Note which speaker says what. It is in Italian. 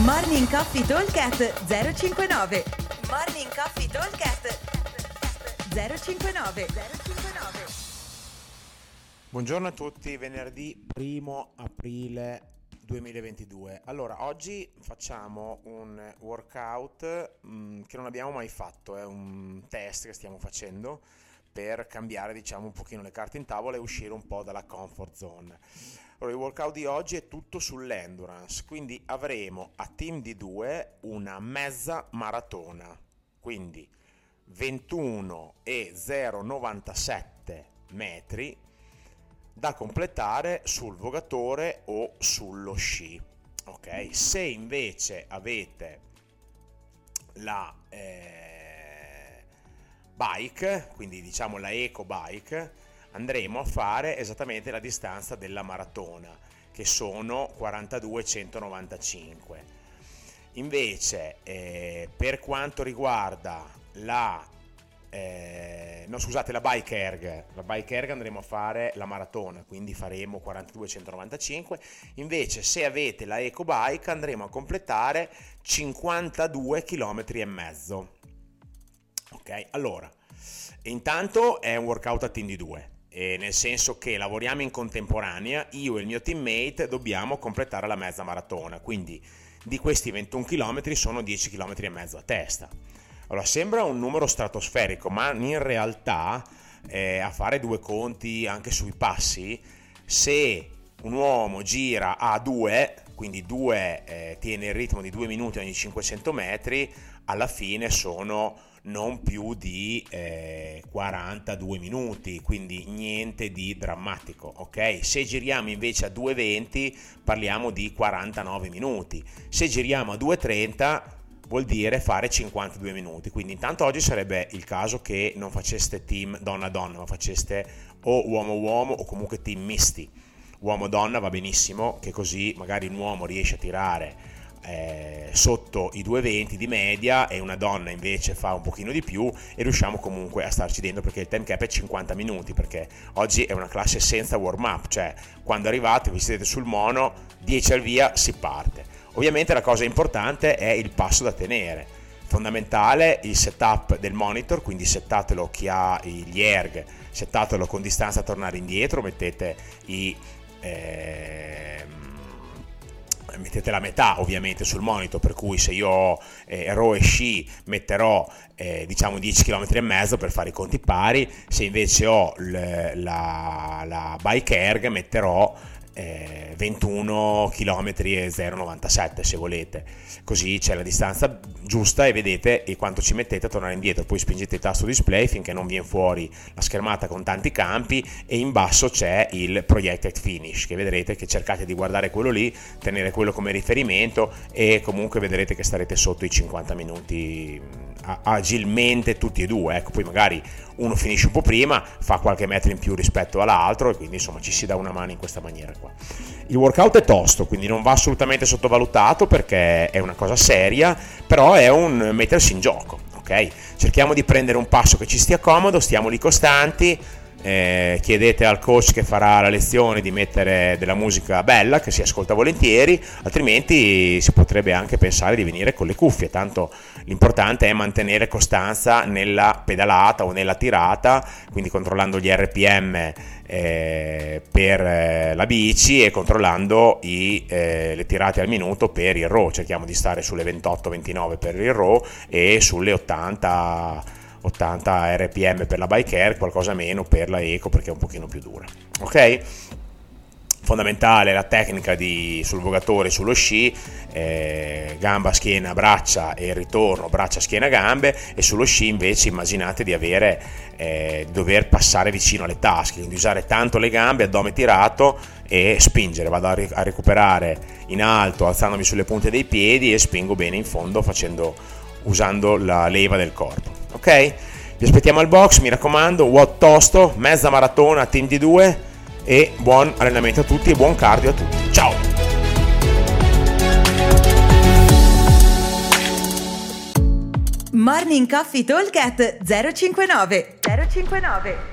Speaker 1: Morning Coffee Talkcast 059 Morning Coffee Talkcast 059 059
Speaker 2: Buongiorno a tutti, venerdì 1 aprile 2022. Allora, oggi facciamo un workout mh, mm, che non abbiamo mai fatto, è un test che stiamo facendo per cambiare, diciamo, un pochino le carte in tavola e uscire un po' dalla comfort zone. Allora, il workout di oggi è tutto sull'endurance, quindi avremo a team di due una mezza maratona, quindi 21 e 097 metri da completare sul vogatore o sullo sci. Ok, se invece avete la eh, bike, quindi diciamo la eco bike, andremo a fare esattamente la distanza della maratona, che sono 42,195. Invece, eh, per quanto riguarda la eh, no scusate la bike erg la bike erg andremo a fare la maratona quindi faremo 42,195 invece se avete la eco bike andremo a completare 52 km e mezzo. Ok allora intanto è un workout a team di 2 eh, nel senso che lavoriamo in contemporanea, io e il mio teammate dobbiamo completare la mezza maratona, quindi di questi 21 km sono 10 km e mezzo a testa. Allora sembra un numero stratosferico, ma in realtà eh, a fare due conti anche sui passi, se un uomo gira a 2, quindi 2 eh, tiene il ritmo di 2 minuti ogni 500 metri, alla fine sono non più di eh, 42 minuti, quindi niente di drammatico, ok? Se giriamo invece a 2,20 parliamo di 49 minuti, se giriamo a 2,30 vuol dire fare 52 minuti, quindi intanto oggi sarebbe il caso che non faceste team donna-donna, ma faceste o uomo-uomo o comunque team misti. Uomo-donna va benissimo, che così magari un uomo riesce a tirare eh, sotto i 2,20 di media e una donna invece fa un pochino di più e riusciamo comunque a starci dentro perché il time cap è 50 minuti perché oggi è una classe senza warm up cioè quando arrivate vi siete sul mono 10 al via si parte. Ovviamente la cosa importante è il passo da tenere. Fondamentale il setup del monitor quindi settatelo chi ha gli erg settatelo con distanza a tornare indietro mettete i eh, mettete la metà ovviamente sul monitor, per cui se io ho eh, RO e sci metterò eh, diciamo 10 km e mezzo per fare i conti pari, se invece ho l- la, la bike erg metterò eh, 21 km e 0,97 se volete. Così c'è la distanza giusta e vedete e quanto ci mettete a tornare indietro. Poi spingete il tasto display finché non viene fuori la schermata con tanti campi e in basso c'è il projected finish che vedrete che cercate di guardare quello lì tenere quello come riferimento e comunque vedrete che starete sotto i 50 minuti agilmente tutti e due. Ecco poi magari uno finisce un po' prima fa qualche metro in più rispetto all'altro e quindi insomma ci si dà una mano in questa maniera qua il workout è tosto, quindi non va assolutamente sottovalutato perché è una cosa seria, però è un mettersi in gioco, ok? Cerchiamo di prendere un passo che ci stia comodo, stiamo lì costanti, eh, chiedete al coach che farà la lezione di mettere della musica bella che si ascolta volentieri, altrimenti si potrebbe anche pensare di venire con le cuffie, tanto l'importante è mantenere costanza nella pedalata o nella tirata, quindi controllando gli RPM eh, per eh, la bici e controllando i, eh, le tirate al minuto per il RAW, cerchiamo di stare sulle 28-29 per il RAW e sulle 80 80 rpm per la bike air, qualcosa meno per la eco perché è un pochino più dura. Ok? Fondamentale la tecnica di, sul vogatore sullo sci, eh, gamba, schiena, braccia e ritorno, braccia, schiena, gambe e sullo sci invece immaginate di avere, eh, dover passare vicino alle tasche, quindi usare tanto le gambe, addome tirato e spingere, vado a, a recuperare in alto alzandomi sulle punte dei piedi e spingo bene in fondo facendo, usando la leva del corpo ok? Vi aspettiamo al box, mi raccomando, watt tosto, mezza maratona, team di due e buon allenamento a tutti e buon cardio a tutti. Ciao!
Speaker 1: Morning Coffee Talk 059 059